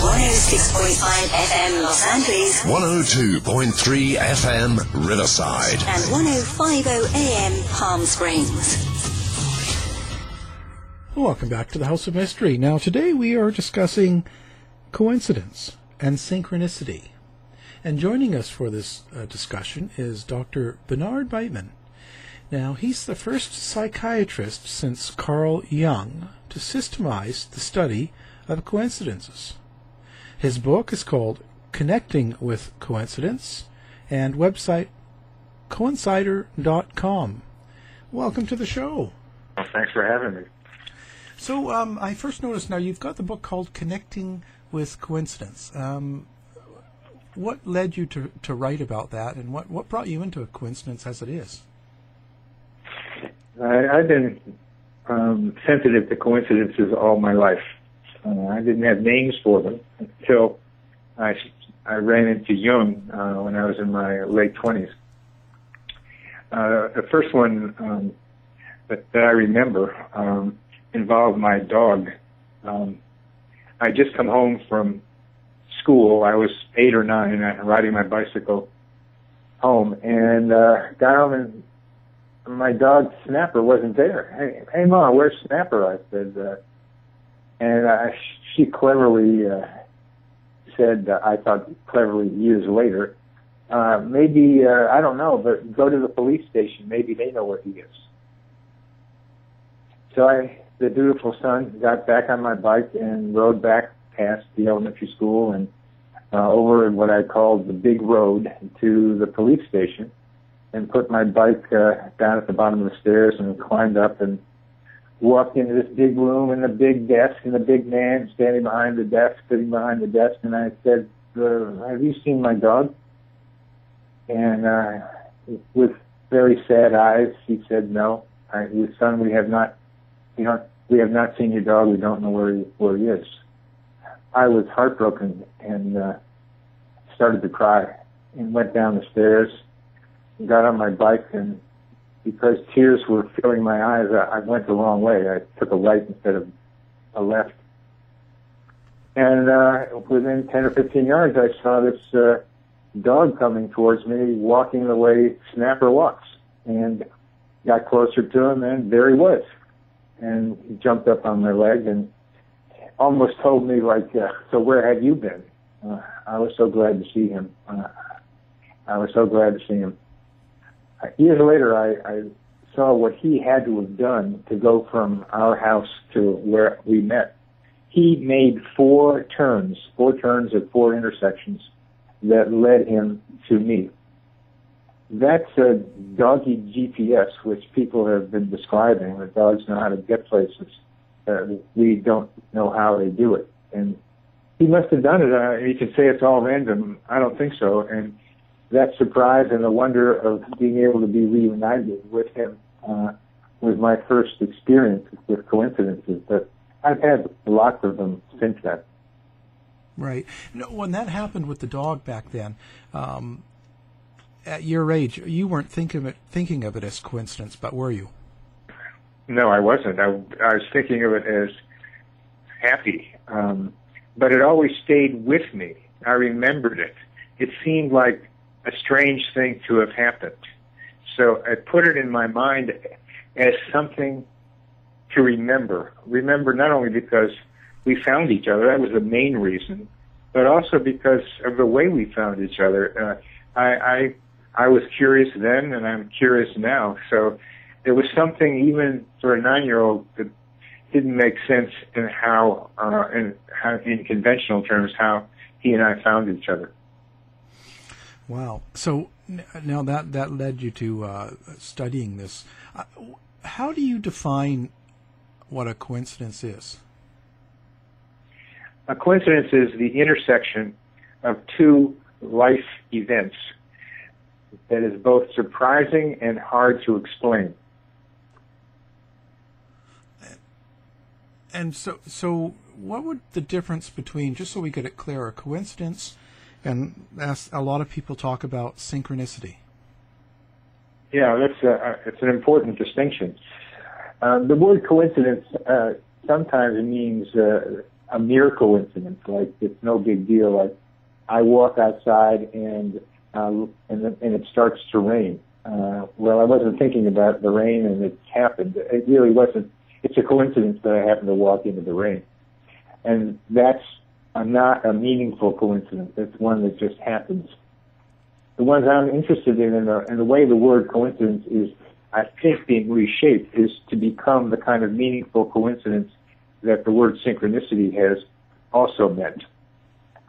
106.5 FM Los Angeles 102.3 FM Riverside. and 105.0 AM Palm Springs. Welcome back to the House of Mystery. Now, today we are discussing coincidence and synchronicity. And joining us for this uh, discussion is Dr. Bernard Beitman. Now, he's the first psychiatrist since Carl Jung to systemize the study of coincidences. His book is called Connecting with Coincidence and website coincider.com. Welcome to the show. Well, thanks for having me. So um, I first noticed now you've got the book called Connecting with Coincidence. Um, what led you to, to write about that, and what, what brought you into a coincidence as it is? I, I've been um, sensitive to coincidences all my life. Uh, I didn't have names for them until I, I ran into Jung uh, when I was in my late 20s. Uh, the first one um, that, that I remember um, involved my dog. Um, I just come home from school. I was eight or nine, uh, riding my bicycle home, and uh, got home and my dog Snapper wasn't there. Hey, hey, mom, where's Snapper? I said, uh, and uh, she cleverly uh, said, uh, I thought cleverly years later, uh, maybe uh, I don't know, but go to the police station. Maybe they know where he is. So I, the dutiful son, got back on my bike and rode back past the elementary school and uh, over what I called the big road to the police station and put my bike uh, down at the bottom of the stairs and climbed up and walked into this big room and the big desk and the big man standing behind the desk, sitting behind the desk, and I said, uh, "Have you seen my dog?" And uh, with very sad eyes, he said, "No, I, son. We have not, you know, we have not seen your dog. We don't know where he where he is." I was heartbroken and uh, started to cry and went down the stairs got on my bike and because tears were filling my eyes, I, I went the wrong way. I took a right instead of a left. And uh, within 10 or 15 yards, I saw this uh, dog coming towards me, walking the way Snapper walks. And got closer to him, and there he was. And he jumped up on my leg and almost told me, like, uh, so where have you been? Uh, I was so glad to see him. Uh, I was so glad to see him years later, I, I saw what he had to have done to go from our house to where we met. He made four turns, four turns at four intersections that led him to me. That's a doggy GPS, which people have been describing, that dogs know how to get places. Uh, we don't know how they do it. And he must have done it. Uh, you can say it's all random. I don't think so. And that surprise and the wonder of being able to be reunited with him uh, was my first experience with coincidences. But I've had lots of them since then. Right. No, when that happened with the dog back then, um, at your age, you weren't thinking of it, thinking of it as coincidence, but were you? No, I wasn't. I, I was thinking of it as happy, um, but it always stayed with me. I remembered it. It seemed like a strange thing to have happened. So I put it in my mind as something to remember. Remember not only because we found each other, that was the main reason, but also because of the way we found each other. Uh, I, I I was curious then, and I'm curious now. So there was something even for a nine-year-old that didn't make sense in how, uh, in, how, in conventional terms, how he and I found each other. Wow. So now that that led you to uh, studying this. Uh, how do you define what a coincidence is? A coincidence is the intersection of two life events that is both surprising and hard to explain. And so, so what would the difference between, just so we get it clear, a coincidence and as a lot of people talk about synchronicity? Yeah, that's a, it's an important distinction. Um, the word coincidence uh, sometimes means uh, a mere coincidence, like it's no big deal. Like I walk outside and uh, and, and it starts to rain. Uh, well, I wasn't thinking about the rain, and it happened. It really wasn't. It's a coincidence that I happened to walk into the rain, and that's a, not a meaningful coincidence. It's one that just happens. The ones I'm interested in, and the, and the way the word coincidence is, I think, being reshaped, is to become the kind of meaningful coincidence that the word synchronicity has also meant.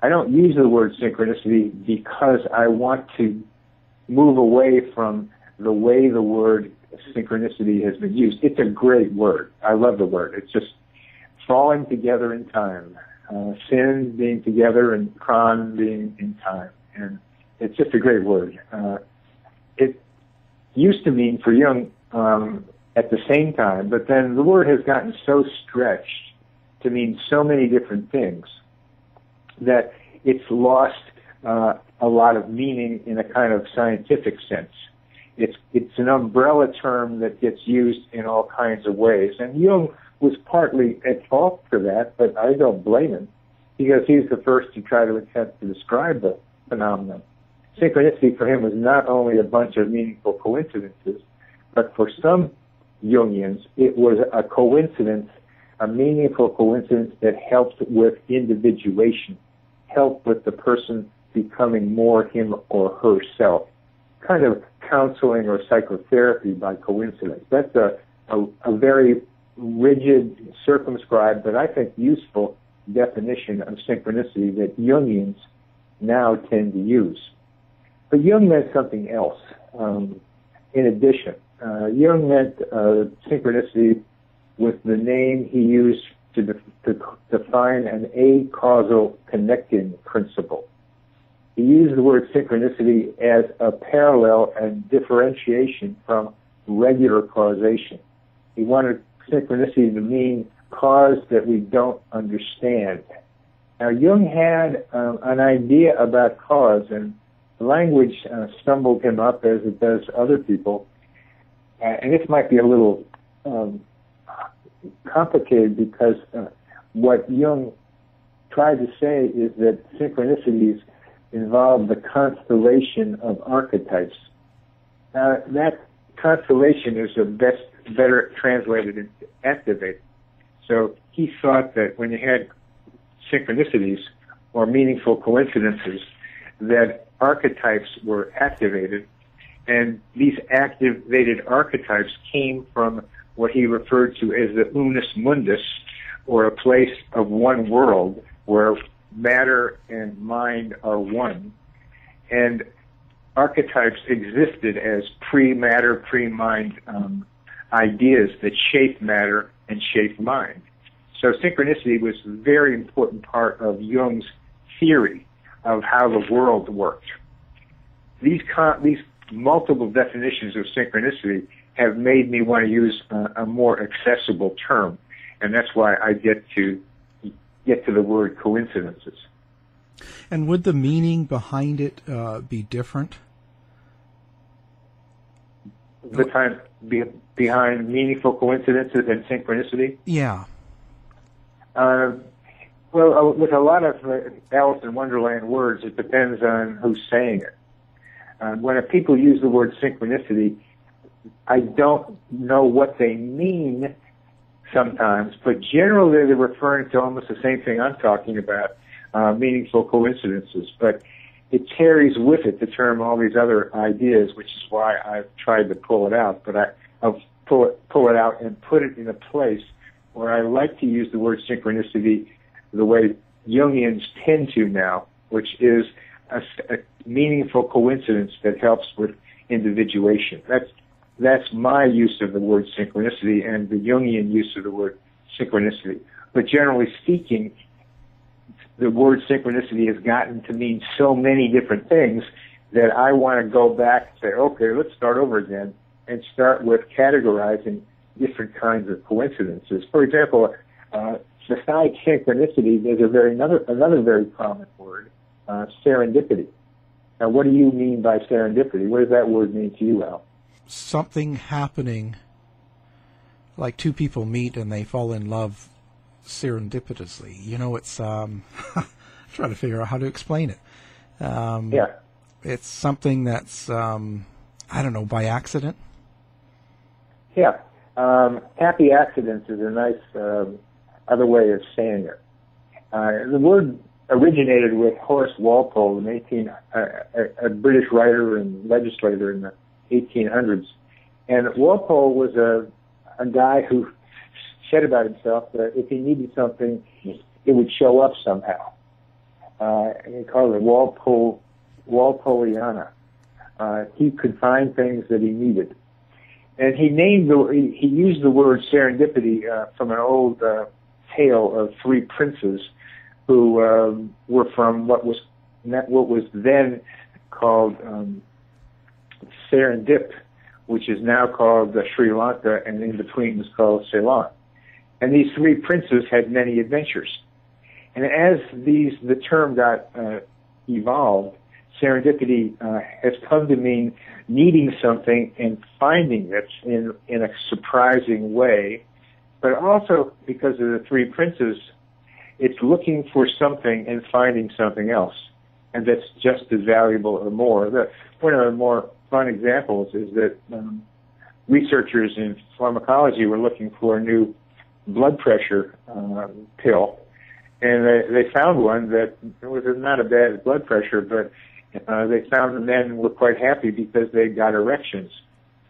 I don't use the word synchronicity because I want to move away from the way the word synchronicity has been used. It's a great word. I love the word. It's just falling together in time, uh, sin being together and chron being in time. And it's just a great word. Uh, it used to mean for Jung um, at the same time, but then the word has gotten so stretched to mean so many different things that it's lost uh, a lot of meaning in a kind of scientific sense. It's it's an umbrella term that gets used in all kinds of ways, and Jung was partly at fault for that, but I don't blame him because he's the first to try to attempt to describe the phenomenon. Synchronicity for him was not only a bunch of meaningful coincidences, but for some Jungians, it was a coincidence, a meaningful coincidence that helped with individuation helped with the person becoming more him or herself. Kind of counseling or psychotherapy by coincidence. That's a, a, a very rigid, circumscribed, but I think useful definition of synchronicity that Jungians now tend to use. But Jung meant something else um, in addition. Uh, Jung meant uh, synchronicity with the name he used to, de- to define an a-causal connecting principle. He used the word synchronicity as a parallel and differentiation from regular causation. He wanted synchronicity to mean cause that we don't understand. Now, Jung had um, an idea about cause, and language uh, stumbled him up as it does other people. Uh, and this might be a little um, complicated because uh, what Jung tried to say is that synchronicities involve the constellation of archetypes. Now, that constellation is the best, better translated into activate. So he thought that when you had synchronicities or meaningful coincidences, that archetypes were activated, and these activated archetypes came from what he referred to as the unus mundus, or a place of one world where matter and mind are one, and archetypes existed as pre-matter, pre-mind um, ideas that shape matter and shape mind. So synchronicity was a very important part of Jung's theory of how the world worked. These con- these multiple definitions of synchronicity have made me want to use a, a more accessible term, and that's why I get to get to the word coincidences. And would the meaning behind it uh, be different? The time be, behind meaningful coincidences and synchronicity? Yeah. Uh, well, uh, with a lot of uh, Alice in Wonderland words, it depends on who's saying it. Uh, when people use the word synchronicity, I don't know what they mean sometimes, but generally they're referring to almost the same thing I'm talking about, uh, meaningful coincidences. But it carries with it the term all these other ideas, which is why I've tried to pull it out. But I, I'll pull it, pull it out and put it in a place where I like to use the word synchronicity the way Jungians tend to now, which is a, a meaningful coincidence that helps with individuation. That's that's my use of the word synchronicity and the Jungian use of the word synchronicity. But generally speaking, the word synchronicity has gotten to mean so many different things that I want to go back and say, okay, let's start over again and start with categorizing different kinds of coincidences. For example, uh, besides synchronicity, there's a very another another very common word, uh, serendipity. Now, what do you mean by serendipity? What does that word mean to you, Al? Something happening, like two people meet and they fall in love serendipitously. You know, it's um, trying to figure out how to explain it. Um, yeah, it's something that's um, I don't know by accident. Yeah, um, happy accidents is a nice um, other way of saying it. Uh, the word originated with Horace Walpole, an 18, uh, a, a British writer and legislator in the 1800s. And Walpole was a, a guy who said about himself that if he needed something, it would show up somehow. Uh, he called it Walpole, Walpoleana. Uh, he could find things that he needed. And he named the, he, he used the word serendipity uh, from an old uh, tale of three princes who um, were from what was what was then called um, Serendip, which is now called uh, Sri Lanka, and in between is called Ceylon. And these three princes had many adventures. And as these the term got uh, evolved, serendipity uh, has come to mean needing something and finding it in in a surprising way, but also because of the three princes, it's looking for something and finding something else, and that's just as valuable or more. The, one of the more fun examples is that um, researchers in pharmacology were looking for new blood pressure uh, pill, and they, they found one that was not a bad blood pressure, but uh, they found the men were quite happy because they got erections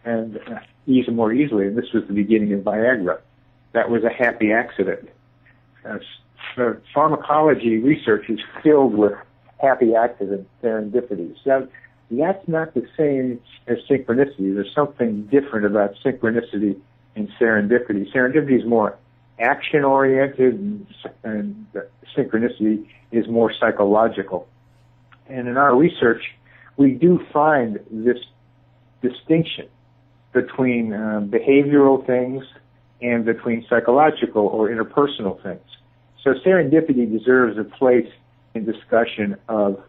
and uh, even more easily. And this was the beginning of Viagra. That was a happy accident. Uh, pharmacology research is filled with happy accident serendipities. Now, that's not the same as synchronicity. There's something different about synchronicity and serendipity. Serendipity is more action oriented and, synchronicity is more psychological. And in our research, we do find this distinction between uh, behavioral things and between psychological or interpersonal things. So serendipity deserves a place in discussion of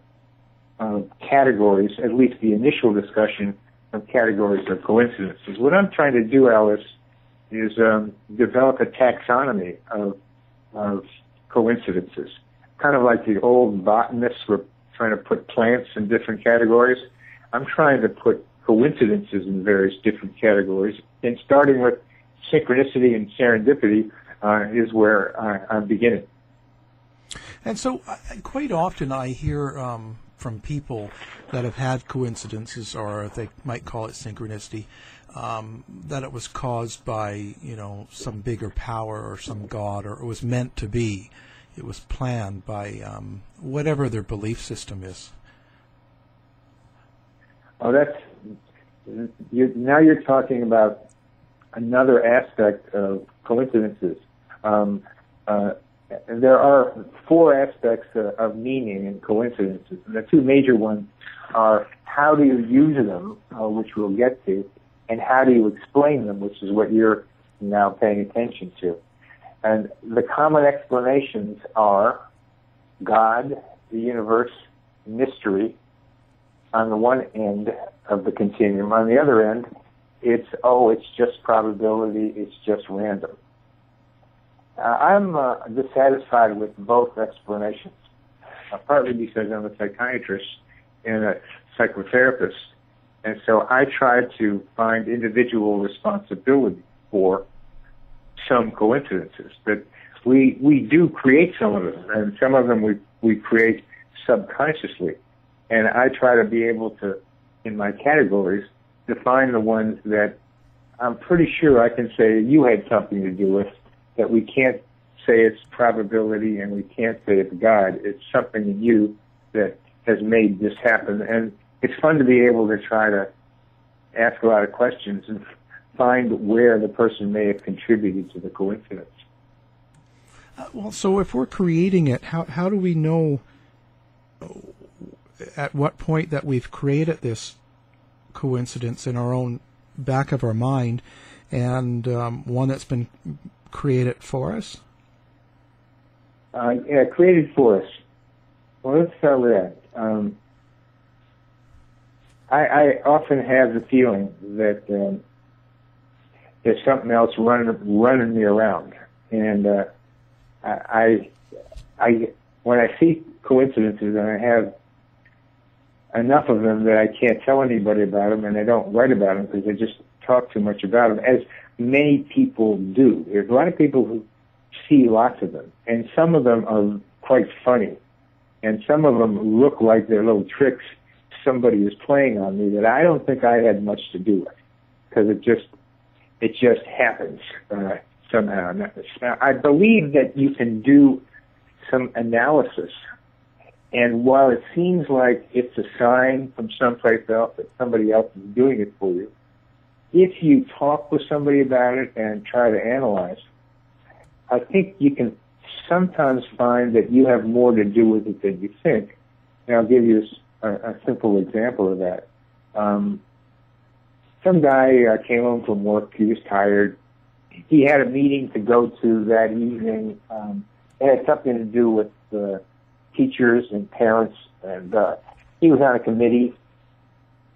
uh, categories, at least the initial discussion of categories of coincidences. What I'm trying to do, Alice, is um, develop a taxonomy of, of coincidences, kind of like the old botanists were trying to put plants in different categories. I'm trying to put coincidences in various different categories, and starting with synchronicity and serendipity uh, is where I, I'm beginning. And so, uh, quite often, I hear um, from people that have had coincidences, or they might call it synchronicity, um, that it was caused by you know some bigger power or some god, or it was meant to be. It was planned by um, whatever their belief system is. Oh, that's you, now you're talking about another aspect of coincidences. Um, uh, there are four aspects uh, of meaning in coincidences, the two major ones are how do you use them, uh, which we'll get to, and how do you explain them, which is what you're now paying attention to. And the common explanations are God, the universe, mystery on the one end of the continuum. On the other end, it's, oh, it's just probability, it's just random. Uh, I'm uh, dissatisfied with both explanations, uh, partly because I'm a psychiatrist and a psychotherapist, and so I try to find individual responsibility for some coincidences. But we we do create some of them, and some of them we we create subconsciously, and I try to be able to, in my categories, define the ones that I'm pretty sure I can say you had something to do with that we can't say it's probability and we can't say it's God. It's something in you that has made this happen. And it's fun to be able to try to ask a lot of questions and find where the person may have contributed to the coincidence. Uh, well, so if we're creating it, how how do we know at what point that we've created this coincidence in our own back of our mind, and um, one that's been created for us? Uh, yeah, created for us. Well, let's start with that. Um, I, I often have the feeling that um, there's something else running running me around, and uh, I, I, when I see coincidences, and I have enough of them that I can't tell anybody about them, and I don't write about them because I just talk too much about them, as many people do. There's a lot of people who see lots of them, and some of them are quite funny, and some of them look like they're little tricks somebody is playing on me that I don't think I had much to do with, because it just it just happens uh, somehow. I believe that you can do some analysis, and while it seems like it's a sign from someplace else that somebody else is doing it for you, if you talk with somebody about it and try to analyze, I think you can sometimes find that you have more to do with it than you think. And I'll give you a, a simple example of that. Um, some guy uh, came home from work. He was tired. He had a meeting to go to that evening. Um, it had something to do with uh, teachers and parents, and uh, he was on a committee.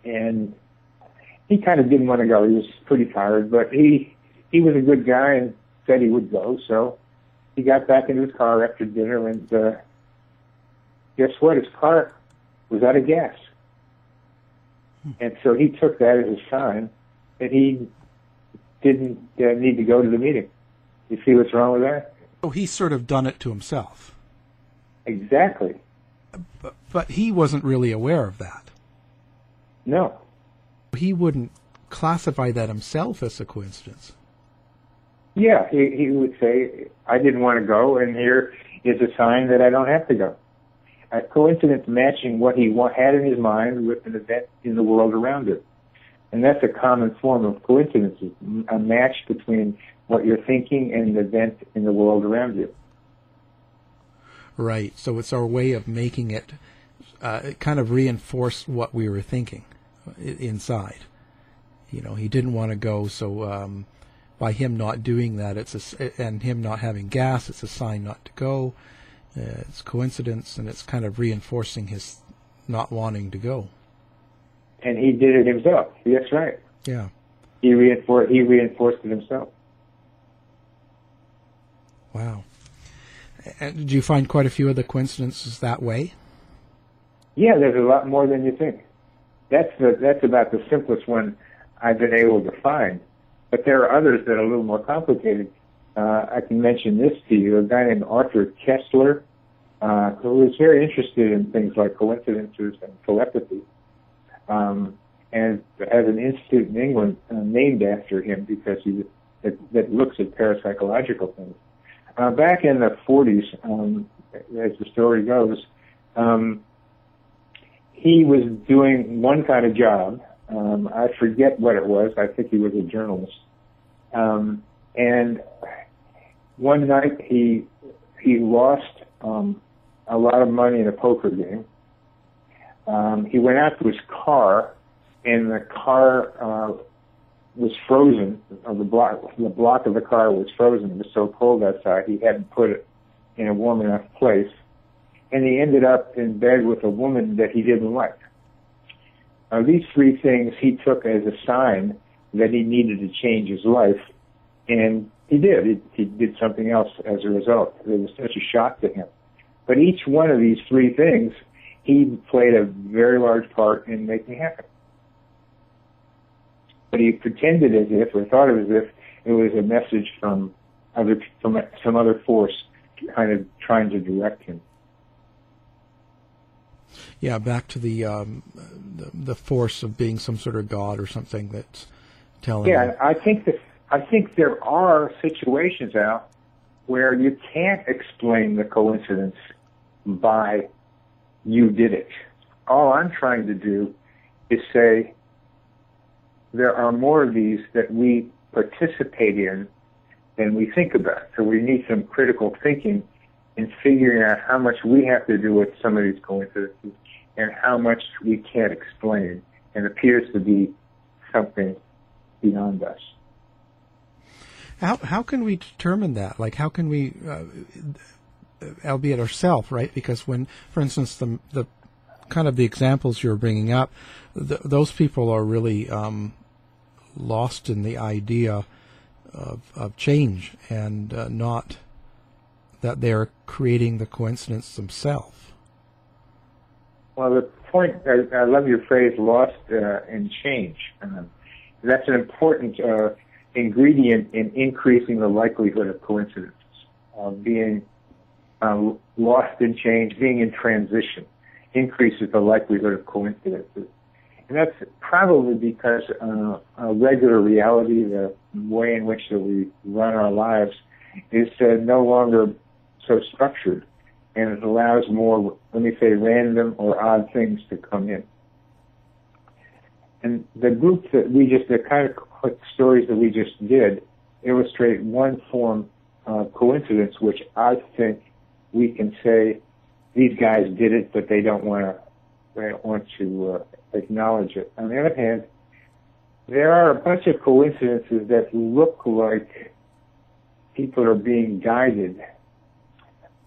And he kind of didn't want to go. He was pretty tired, but he he was a good guy and said he would go. So he got back into his car after dinner, and uh, guess what? His car was out of gas. And so he took that as a sign that he didn't uh, need to go to the meeting. You see what's wrong with that? Oh, he's sort of done it to himself. Exactly. But, but he wasn't really aware of that. No. He wouldn't classify that himself as a coincidence. Yeah, he, he would say, I didn't want to go, and here is a sign that I don't have to go a coincidence matching what he had in his mind with an event in the world around him. And that's a common form of coincidence, a match between what you're thinking and an event in the world around you. Right. So it's our way of making it uh, kind of reinforce what we were thinking inside. You know, he didn't want to go, so um, by him not doing that, it's a, and him not having gas, it's a sign not to go uh, it's coincidence, and it's kind of reinforcing his not wanting to go. And he did it himself. That's right. Yeah. He reinforced. He reinforced it himself. Wow. And did you find quite a few of the coincidences that way? Yeah, there's a lot more than you think. That's the that's about the simplest one I've been able to find. But there are others that are a little more complicated. Uh, I can mention this to you. A guy named Arthur Koestler, uh, who was very interested in things like coincidences and telepathy, um, and has an institute in England uh, named after him because he that, that looks at parapsychological things. Uh, back in the 40s, um, as the story goes, um, he was doing one kind of job. Um, I forget what it was. I think he was a journalist. Um, and one night he he lost um, a lot of money in a poker game. Um, he went out to his car, and the car uh, was frozen. Or the block the block of the car was frozen. It was so cold outside he hadn't put it in a warm enough place, and he ended up in bed with a woman that he didn't like. Now, these three things he took as a sign that he needed to change his life, and he did. He, he did something else as a result. It was such a shock to him. But each one of these three things, he played a very large part in making happen. But he pretended as if, or thought it as if, it was a message from other from some other force, kind of trying to direct him. Yeah, back to the um, the, the force of being some sort of god or something that's telling. Yeah, I think that I think there are situations out where you can't explain the coincidence by you did it. All I'm trying to do is say there are more of these that we participate in than we think about. So we need some critical thinking in figuring out how much we have to do with some of these coincidences and how much we can't explain and appears to be something beyond us. How how can we determine that? Like, how can we, uh, albeit ourselves, right? Because when, for instance, the the kind of the examples you're bringing up, th- those people are really um, lost in the idea of of change and uh, not that they're creating the coincidence themselves. Well, the point I, I love your phrase "lost uh, in change." Um, that's an important uh, ingredient in increasing the likelihood of coincidences, uh, being uh, lost in change, being in transition, increases the likelihood of coincidences. And that's probably because uh, a regular reality, the way in which that we run our lives, is uh, no longer so structured, and it allows more, let me say, random or odd things to come in. And the group that we just, the kind of stories that we just did, illustrate one form of coincidence, which I think we can say these guys did it, but they don't want to they don't want to uh, acknowledge it. On the other hand, there are a bunch of coincidences that look like people are being guided,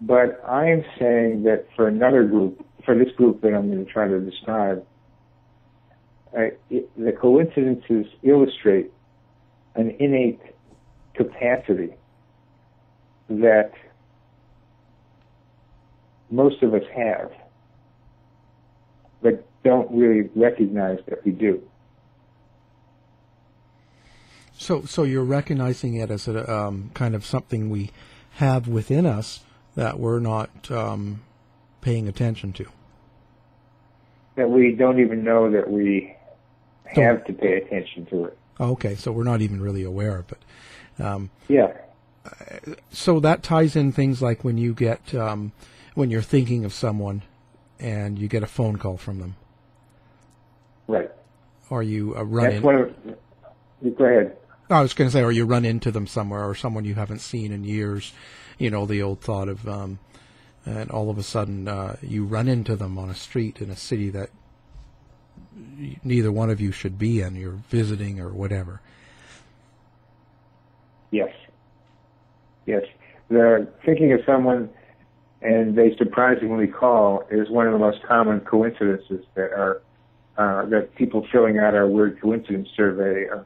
but I am saying that for another group, for this group that I'm going to try to describe, uh, it, the coincidences illustrate an innate capacity that most of us have, but don't really recognize that we do. So, so you're recognizing it as a um, kind of something we have within us that we're not um, paying attention to. That we don't even know that we have to pay attention to it. Okay, so we're not even really aware of it. Um, yeah. So that ties in things like when you get um, when you're thinking of someone and you get a phone call from them. Right. Or you uh, run That's in. One of, go ahead. I was going to say, or you run into them somewhere, or someone you haven't seen in years. You know, the old thought of, um, and all of a sudden uh, you run into them on a street in a city that neither one of you should be in. You're visiting or whatever. Yes. Yes. They're thinking of someone and they surprisingly call is one of the most common coincidences that are uh, that people filling out our weird coincidence survey uh,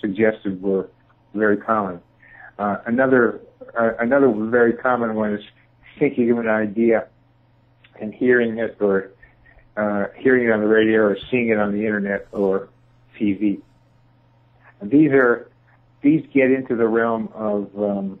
suggested were very common. Uh, another uh, another very common one is thinking of an idea and hearing it or uh, hearing it on the radio or seeing it on the internet or TV. And these are these get into the realm of um,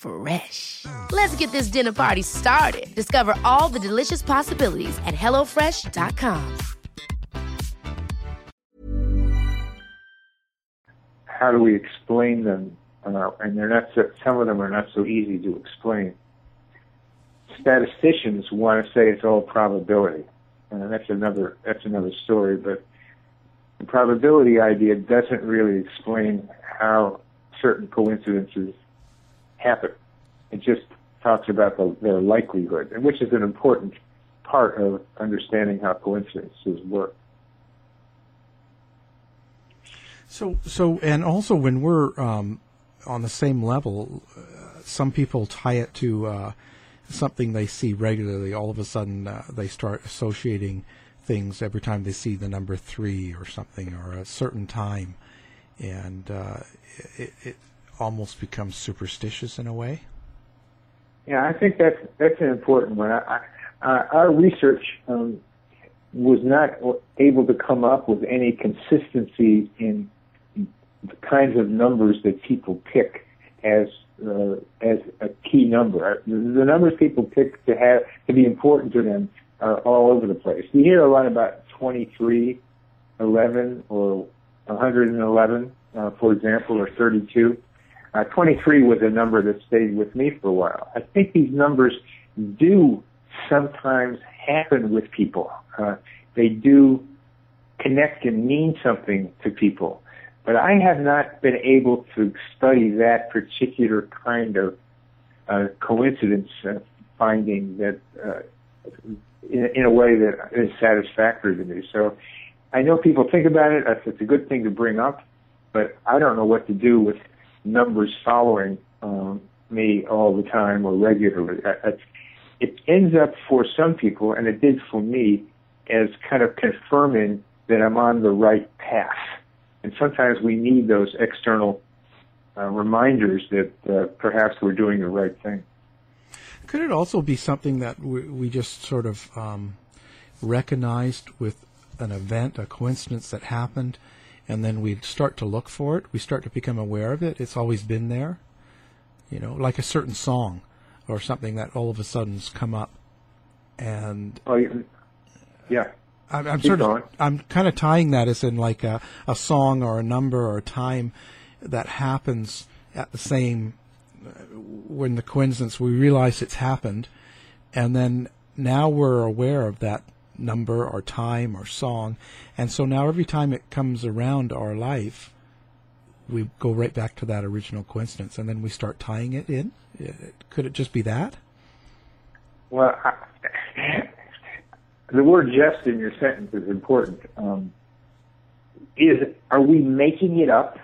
Fresh. Let's get this dinner party started. Discover all the delicious possibilities at hellofresh.com. How do we explain them? Uh, and they're not so, some of them are not so easy to explain. Statisticians want to say it's all probability, and that's another that's another story. But the probability idea doesn't really explain how certain coincidences happen. It just talks about the, their likelihood, and which is an important part of understanding how coincidences work. So, so, and also when we're um, on the same level, uh, some people tie it to uh, something they see regularly. All of a sudden, uh, they start associating things every time they see the number three or something or a certain time, and uh, it, it almost becomes superstitious in a way. Yeah, I think that's that's an important one. I, I, our research um, was not able to come up with any consistency in the kinds of numbers that people pick as uh, as a key number. The, the numbers people pick to have to be important to them are all over the place. You hear a lot about 23, 11, or 111, uh, for example, or 32. Uh, 23 was a number that stayed with me for a while. I think these numbers do sometimes happen with people. Uh, they do connect and mean something to people. But I have not been able to study that particular kind of uh, coincidence uh, finding that uh, in, in a way that is satisfactory to me. So I know people think about it. It's a good thing to bring up, but I don't know what to do with numbers following um, me all the time or regularly. I, I, it ends up for some people, and it did for me, as kind of confirming that I'm on the right path. And sometimes we need those external uh, reminders that uh, perhaps we're doing the right thing. Could it also be something that we, we just sort of um, recognized with an event, a coincidence that happened, and then we start to look for it? We start to become aware of it. It's always been there, you know, like a certain song or something that all of a sudden's come up, and oh, yeah. I'm, I'm sort of I'm kind of tying that as in like a, a song or a number or a time that happens at the same uh, when the coincidence we realize it's happened, and then now we're aware of that number or time or song. And so now every time it comes around our life, we go right back to that original coincidence and then we start tying it in. Could it just be that? Well, I, the word "just" in your sentence is important. Um, is are we making it up,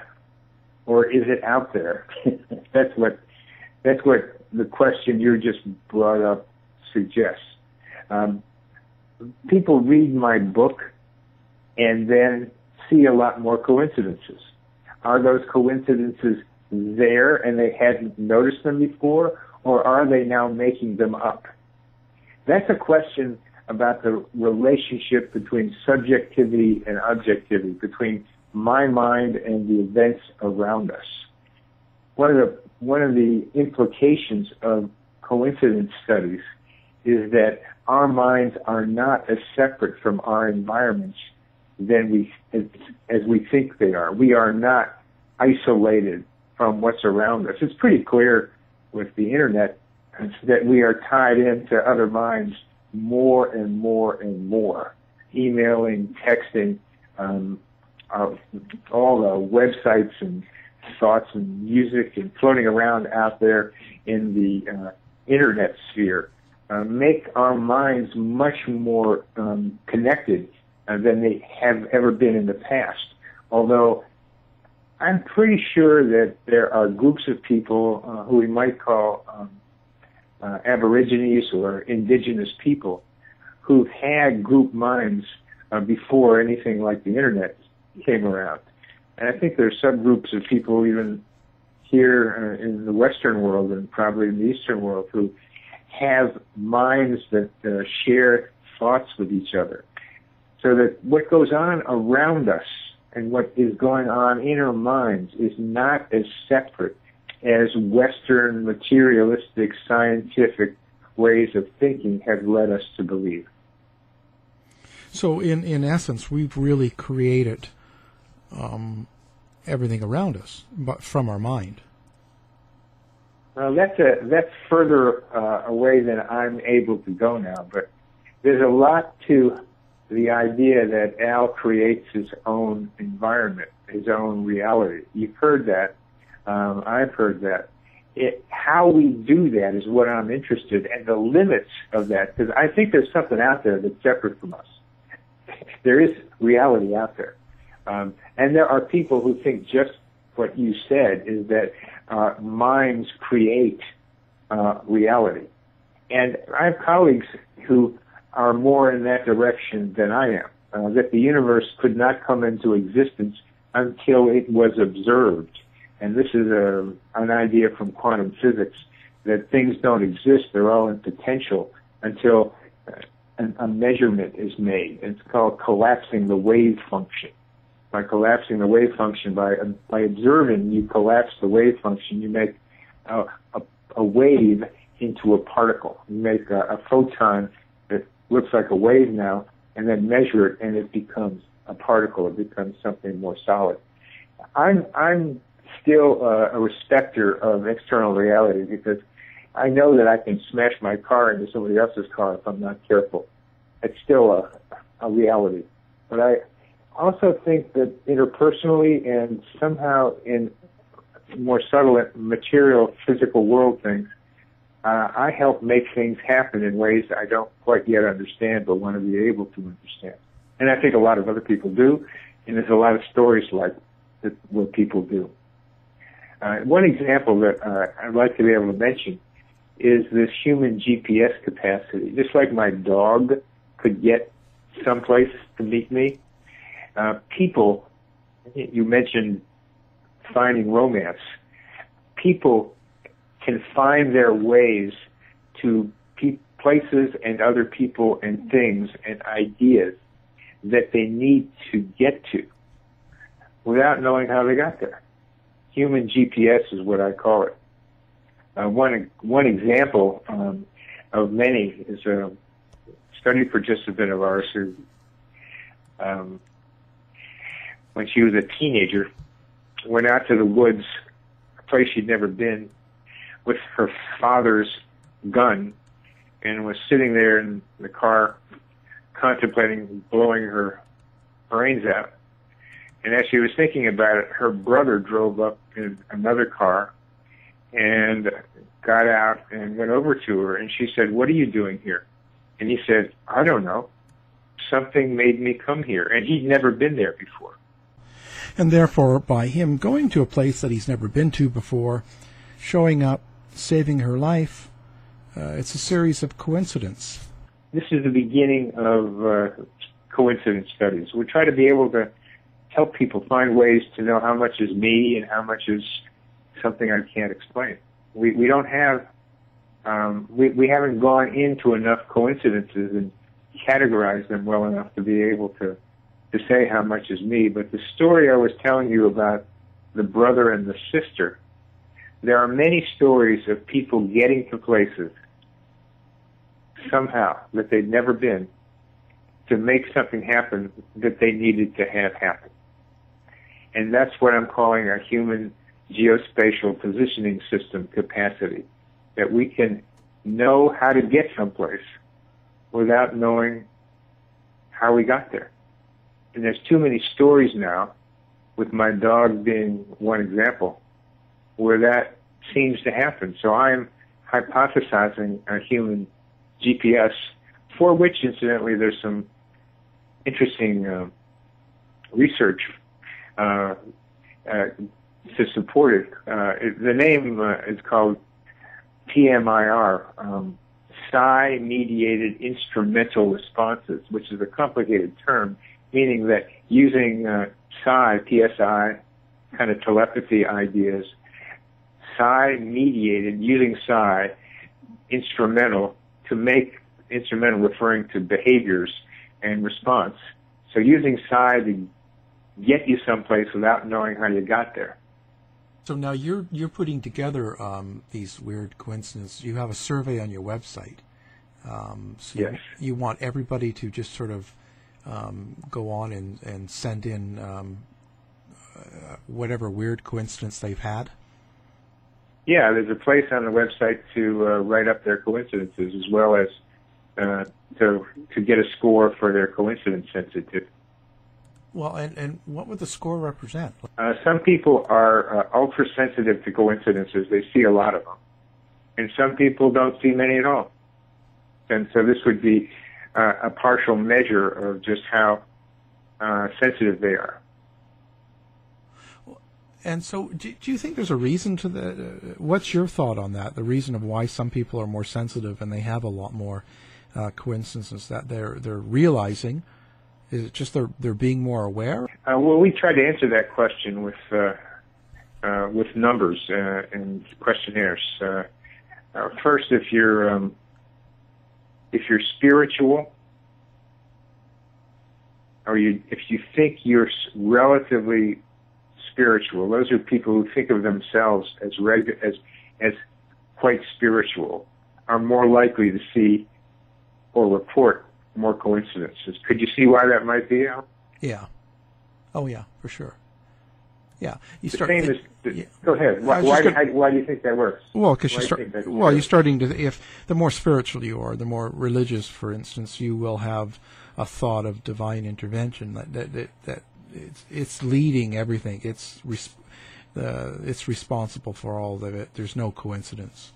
or is it out there? that's what that's what the question you just brought up suggests. Um, people read my book and then see a lot more coincidences. Are those coincidences there and they hadn't noticed them before, or are they now making them up? That's a question about the relationship between subjectivity and objectivity, between my mind and the events around us. One of the one of the implications of coincidence studies is that our minds are not as separate from our environments than we as, as we think they are. We are not isolated from what's around us. It's pretty clear with the internet that we are tied into other minds more and more and more. Emailing, texting, um, uh, all the websites and thoughts and music and floating around out there in the uh, internet sphere uh, make our minds much more um, connected uh, than they have ever been in the past. Although I'm pretty sure that there are groups of people uh, who we might call um, uh, aborigines or indigenous people who've had group minds uh, before anything like the internet came around. And I think there are subgroups of people even here in the Western world and probably in the Eastern world who have minds that uh, share thoughts with each other. So that what goes on around us and what is going on in our minds is not as separate as Western materialistic scientific ways of thinking have led us to believe. So, in, in essence, we've really created um, everything around us, but from our mind. Well, that's a that's further uh, away than I'm able to go now. But there's a lot to the idea that Al creates his own environment, his own reality. You've heard that. Um, I've heard that. It, how we do that is what I'm interested in, and the limits of that, because I think there's something out there that's separate from us. There is reality out there. Um, and there are people who think just what you said is that uh, minds create uh, reality. And I have colleagues who are more in that direction than I am, uh, that the universe could not come into existence until it was observed. And this is a, an idea from quantum physics that things don't exist, they're all in potential until uh, a measurement is made. It's called collapsing the wave function by collapsing the wave function by by observing you collapse the wave function you make a, a, a wave into a particle you make a, a photon that looks like a wave now and then measure it and it becomes a particle it becomes something more solid i'm i'm still a respecter of external reality because I know that I can smash my car into somebody else's car if I'm not careful. It's still a, a reality. But I, also think that interpersonally and somehow in more subtle material physical world things, uh, I help make things happen in ways I don't quite yet understand, but want to be able to understand. And I think a lot of other people do, and there's a lot of stories like that where people do. Uh, one example that uh, I'd like to be able to mention is this human GPS capacity. Just like my dog could get someplace to meet me, uh, people, you mentioned finding romance. People can find their ways to pe- places and other people and things and ideas that they need to get to without knowing how they got there. Human GPS is what I call it. Uh, one one example um, of many is a study participant of ours who um, when she was a teenager, went out to the woods, a place she'd never been, with her father's gun, and was sitting there in the car contemplating blowing her brains out. And as she was thinking about it, her brother drove up in another car and got out and went over to her and she said, What are you doing here? And he said, I don't know. Something made me come here. And he'd never been there before. And therefore, by him going to a place that he's never been to before, showing up, saving her life, uh, it's a series of coincidence. This is the beginning of uh, coincidence studies. We try to be able to help people find ways to know how much is me and how much is something I can't explain. We we don't have um, we we haven't gone into enough coincidences and categorized them well enough to be able to to say how much is me. But the story I was telling you about the brother and the sister, there are many stories of people getting to places somehow that they'd never been to make something happen that they needed to have happen. And that's what I'm calling a human geospatial positioning system capacity. That we can know how to get someplace without knowing how we got there. And there's too many stories now, with my dog being one example, where that seems to happen. So I'm hypothesizing a human GPS, for which, incidentally, there's some interesting uh, research uh, uh, to support it. Uh, the name uh, is called PMIR, um, psi-mediated instrumental responses, which is a complicated term, meaning that using uh, psi, PSI, kind of telepathy ideas, psi-mediated, using psi, instrumental, to make instrumental referring to behaviors and response. So using psi to get you someplace without knowing how you got there. So now you're you're putting together um, these weird coincidences. You have a survey on your website. Um, so yes. you, you, want everybody to just sort of um, go on and, and send in um, uh, whatever weird coincidence they've had. Yeah, there's a place on the website to uh, write up their coincidences as well as uh, to to get a score for their coincidence sensitivity. Well, and, and what would the score represent? Uh, some people are uh, ultra sensitive to coincidences. They see a lot of them. And some people don't see many at all. And so this would be uh, a partial measure of just how uh, sensitive they are. And so, do, do, you think there's a reason to the? Uh, what's your thought on that? The reason of why some people are more sensitive and they have a lot more uh, coincidences that they're they're realizing is it just they're they're being more aware? Uh, well, we tried to answer that question with uh, uh, with numbers uh, and questionnaires. Uh, uh, first, if you're um, if you're spiritual, or you if you think you're relatively spiritual, those are people who think of themselves as regu- as as quite spiritual, are more likely to see or report more coincidences. Could you see why that might be, Al? Yeah. Oh, yeah, for sure. Yeah, you start. The same as, yeah. Go ahead. Why, why, gonna, why, do you think that works? Well, because you start. Well, you're starting to. If the more spiritual you are, the more religious, for instance, you will have a thought of divine intervention. That that that, that it's, it's leading everything. It's res, uh, it's responsible for all of it. There's no coincidence.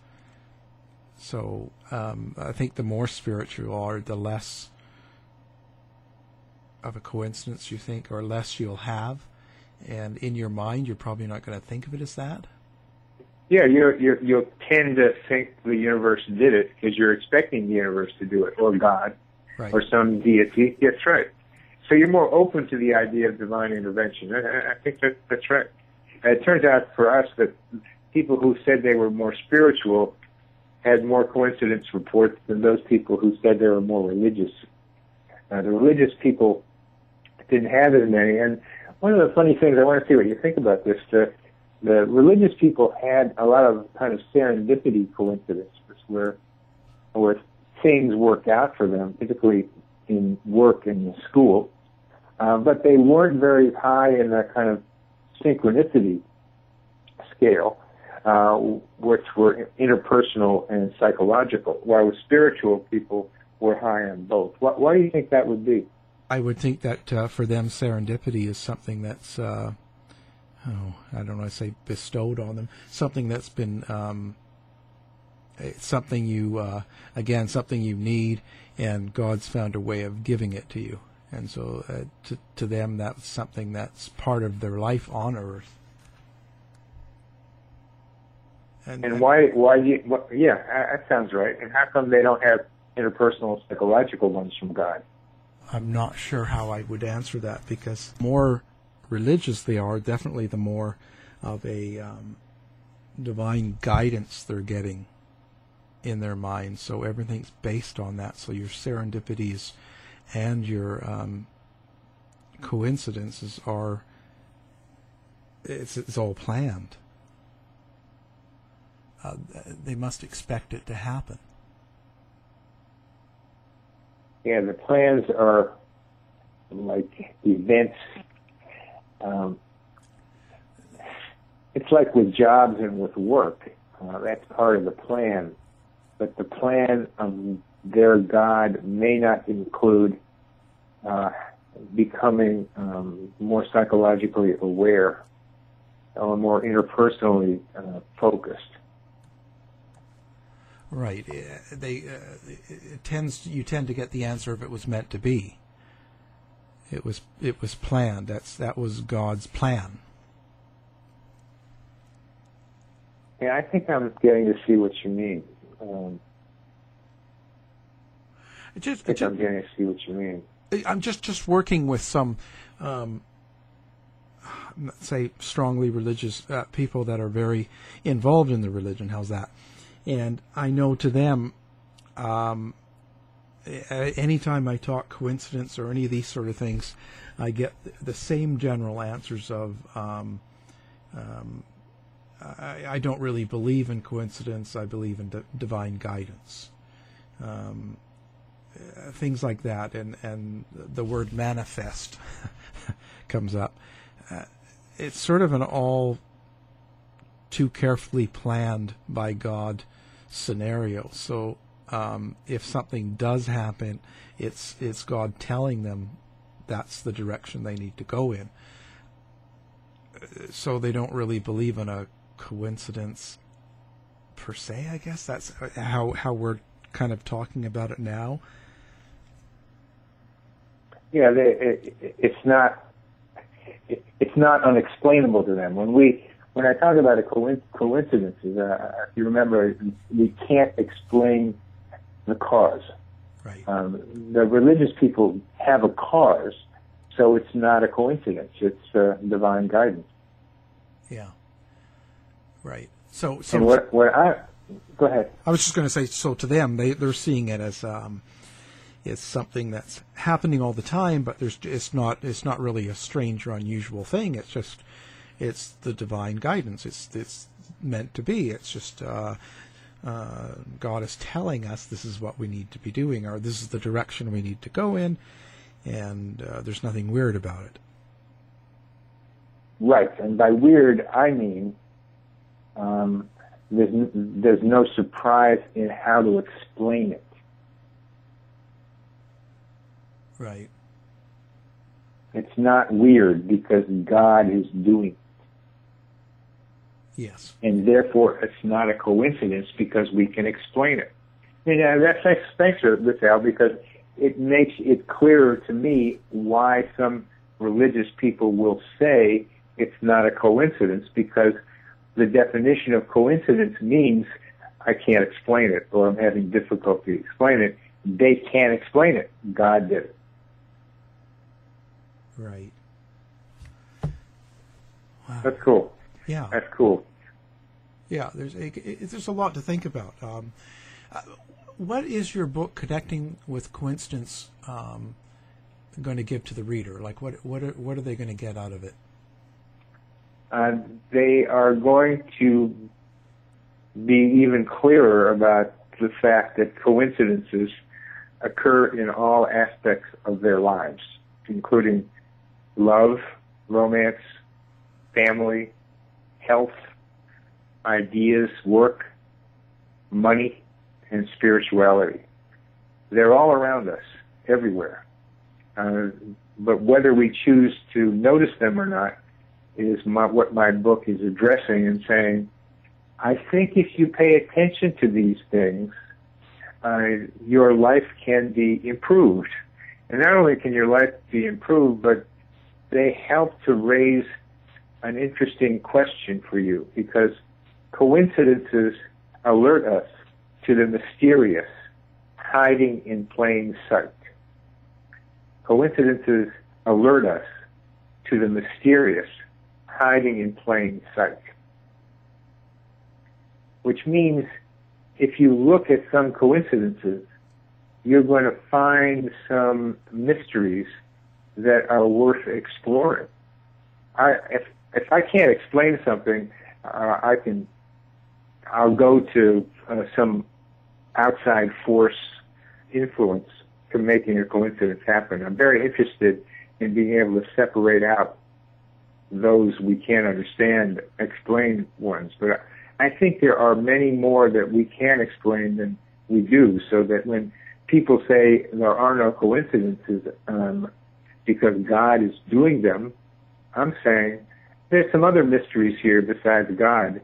So um, I think the more spiritual you are, the less of a coincidence you think, or less you'll have. And in your mind, you're probably not going to think of it as that. Yeah, you you you'll tend to think the universe did it because you're expecting the universe to do it, or God, right. or some deity. That's right. So you're more open to the idea of divine intervention. I, I think that that's right. it turns out for us that people who said they were more spiritual had more coincidence reports than those people who said they were more religious. Uh, the religious people didn't have as many. And one of the funny things, I want to see what you think about this, the, the religious people had a lot of kind of serendipity coincidences where, where things worked out for them, particularly in work and school. Uh, but they weren't very high in that kind of synchronicity scale uh, which were interpersonal and psychological, while with spiritual people, we're high on both. Why, why do you think that would be? I would think that uh, for them, serendipity is something that's, uh, oh, I don't want to say bestowed on them, something that's been, um, something you, uh, again, something you need, and God's found a way of giving it to you. And so uh, to, to them, that's something that's part of their life on earth. And, and why, why, you, what, yeah, that sounds right. And how come they don't have interpersonal psychological ones from God? I'm not sure how I would answer that because more religious they are, definitely the more of a um, divine guidance they're getting in their mind. So everything's based on that. So your serendipities and your um, coincidences are it's, it's all planned. Uh, they must expect it to happen. Yeah, the plans are like events. Um, it's like with jobs and with work. Uh, that's part of the plan. But the plan of their God may not include uh, becoming um, more psychologically aware or more interpersonally uh, focused. Right. They uh, it tends you tend to get the answer if it was meant to be. It was it was planned. That's that was God's plan. Yeah, I think I'm getting to see what you mean. Um, just, I I'm getting to see what you mean. I'm just just working with some, um, say, strongly religious uh, people that are very involved in the religion. How's that? And I know to them, um, anytime I talk coincidence or any of these sort of things, I get the same general answers of. Um, um, I, I, don't really believe in coincidence. I believe in d- divine guidance. Um, uh, things like that, and and the word manifest comes up. Uh, it's sort of an all too carefully planned by God scenario. So um, if something does happen, it's it's God telling them that's the direction they need to go in. So they don't really believe in a coincidence per se. I guess that's how how we're kind of talking about it now yeah, they, it, it's not it, it's not unexplainable to them. When we when I talk about a coincidences, uh, if you remember, we can't explain the cause. Right. Um, the religious people have a cause, so it's not a coincidence. It's uh, divine guidance. Yeah. Right. So, so what, what I go ahead. I was just going to say, so to them, they they're seeing it as um, it's something that's happening all the time, but there's it's not it's not really a strange or unusual thing. It's just it's the divine guidance. It's it's meant to be. It's just uh, uh, God is telling us this is what we need to be doing, or this is the direction we need to go in, and uh, there's nothing weird about it. Right, and by weird I mean um, there's there's no surprise in how to explain it. Right. It's not weird because God is doing. Yes. And therefore, it's not a coincidence because we can explain it. And uh, that's thanks, thanks for this, Al, because it makes it clearer to me why some religious people will say it's not a coincidence because the definition of coincidence means I can't explain it or I'm having difficulty explaining it. They can't explain it. God did it. Right. Wow. That's cool. Yeah. That's cool. Yeah, there's a, there's a lot to think about. Um, what is your book connecting with coincidence um, going to give to the reader? Like, what what are, what are they going to get out of it? Uh, they are going to be even clearer about the fact that coincidences occur in all aspects of their lives, including love, romance, family, health, ideas, work, money, and spirituality. They're all around us, everywhere. Uh, but whether we choose to notice them or not is my, what my book is addressing and saying, I think if you pay attention to these things, uh, your life can be improved. And not only can your life be improved, but they help to raise an interesting question for you because coincidences alert us to the mysterious hiding in plain sight. Coincidences alert us to the mysterious hiding in plain sight. Which means if you look at some coincidences, you're going to find some mysteries that are worth exploring. I, if, if I can't explain something, uh, I can, I'll go to uh, some outside force influence to making a coincidence happen. I'm very interested in being able to separate out those we can't understand, explain ones. But I think there are many more that we can explain than we do, so that when people say there are no coincidences um, because God is doing them, I'm saying there's some other mysteries here besides God,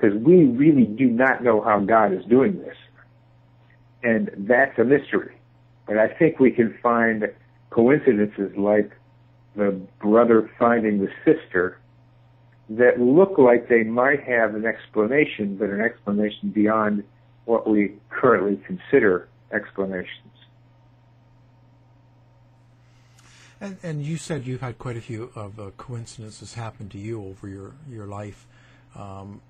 because we really do not know how God is doing this. And that's a mystery. But I think we can find coincidences like the brother finding the sister that look like they might have an explanation, but an explanation beyond what we currently consider explanations. And, and you said you've had quite a few of uh, coincidences happen to you over your, your life. Um,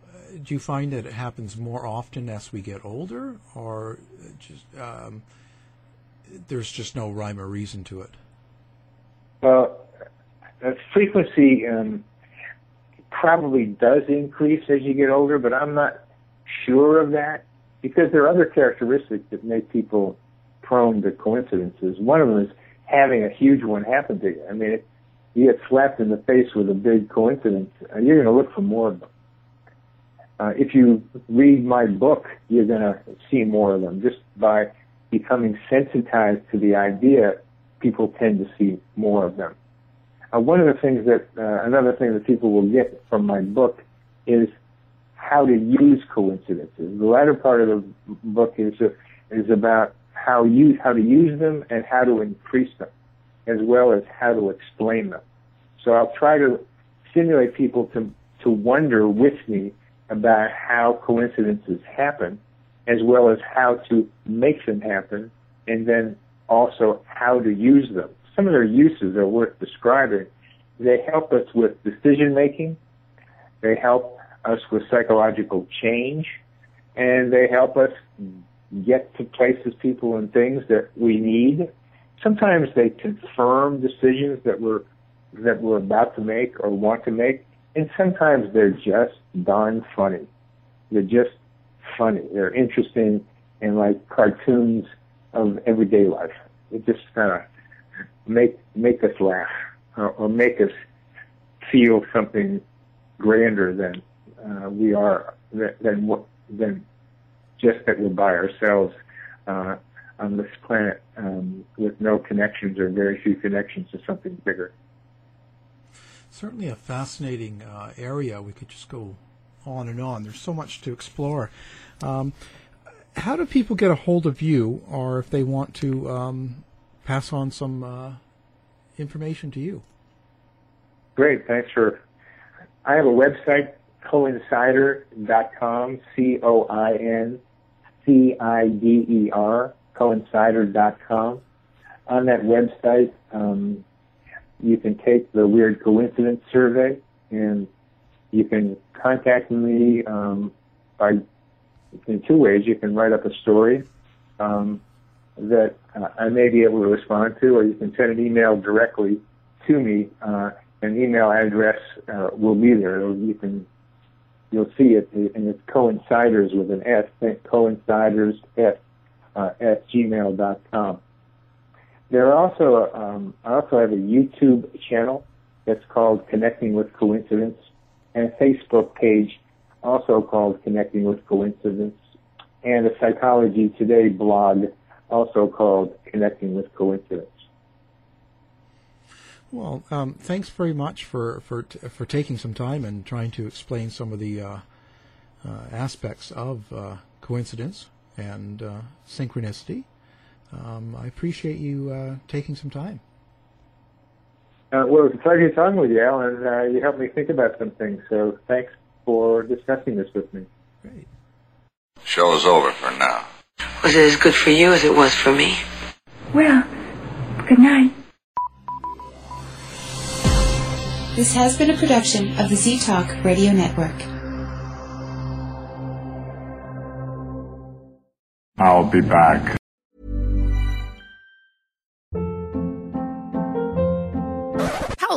do you find that it happens more often as we get older, or just um, there's just no rhyme or reason to it? Well, the frequency um, probably does increase as you get older, but I'm not sure of that because there are other characteristics that make people prone to coincidences. One of them is having a huge one happen to you. I mean, if you get slapped in the face with a big coincidence, uh, you're going to look for more of them. Uh, if you read my book, you're going to see more of them. Just by becoming sensitized to the idea, people tend to see more of them. Uh, one of the things that, uh, another thing that people will get from my book is how to use coincidences. The latter part of the book is, uh, is about how use how to use them and how to increase them, as well as how to explain them. So I'll try to stimulate people to to wonder with me about how coincidences happen, as well as how to make them happen, and then also how to use them. Some of their uses are worth describing. They help us with decision making. They help us with psychological change, and they help us get to places, people, and things that we need. Sometimes they confirm decisions that we're that we're about to make or want to make, and sometimes they're just darn funny. They're just funny. They're interesting and like cartoons of everyday life. It just kind of make make us laugh or, or make us feel something grander than uh, we are than what than just that we're by ourselves uh, on this planet um, with no connections or very few connections to something bigger. Certainly a fascinating uh, area. We could just go on and on. There's so much to explore. Um, how do people get a hold of you, or if they want to um, pass on some uh, information to you? Great, thanks for. I have a website, coincider.com, C O I N C-I-D-E-R, coincider.com. On that website, um, you can take the weird coincidence survey and you can contact me um, by in two ways. You can write up a story um, that uh, I may be able to respond to, or you can send an email directly to me. Uh, an email address uh, will be there. You can you'll see it, and it's coinciders with an S, coinciders at, uh, at gmail.com. There are also, um, I also have a YouTube channel that's called Connecting with Coincidence, and a Facebook page also called Connecting with Coincidence, and a Psychology Today blog also called Connecting with Coincidence. Well, um, thanks very much for for for taking some time and trying to explain some of the uh, uh, aspects of uh, coincidence and uh, synchronicity. Um, I appreciate you uh, taking some time. Uh, well, it's a pleasure talking with you, Al, and you helped me think about some things. So thanks for discussing this with me. Great. Show is over for now. Was it as good for you as it was for me? Well, good night. This has been a production of the Z Talk Radio Network. I'll be back.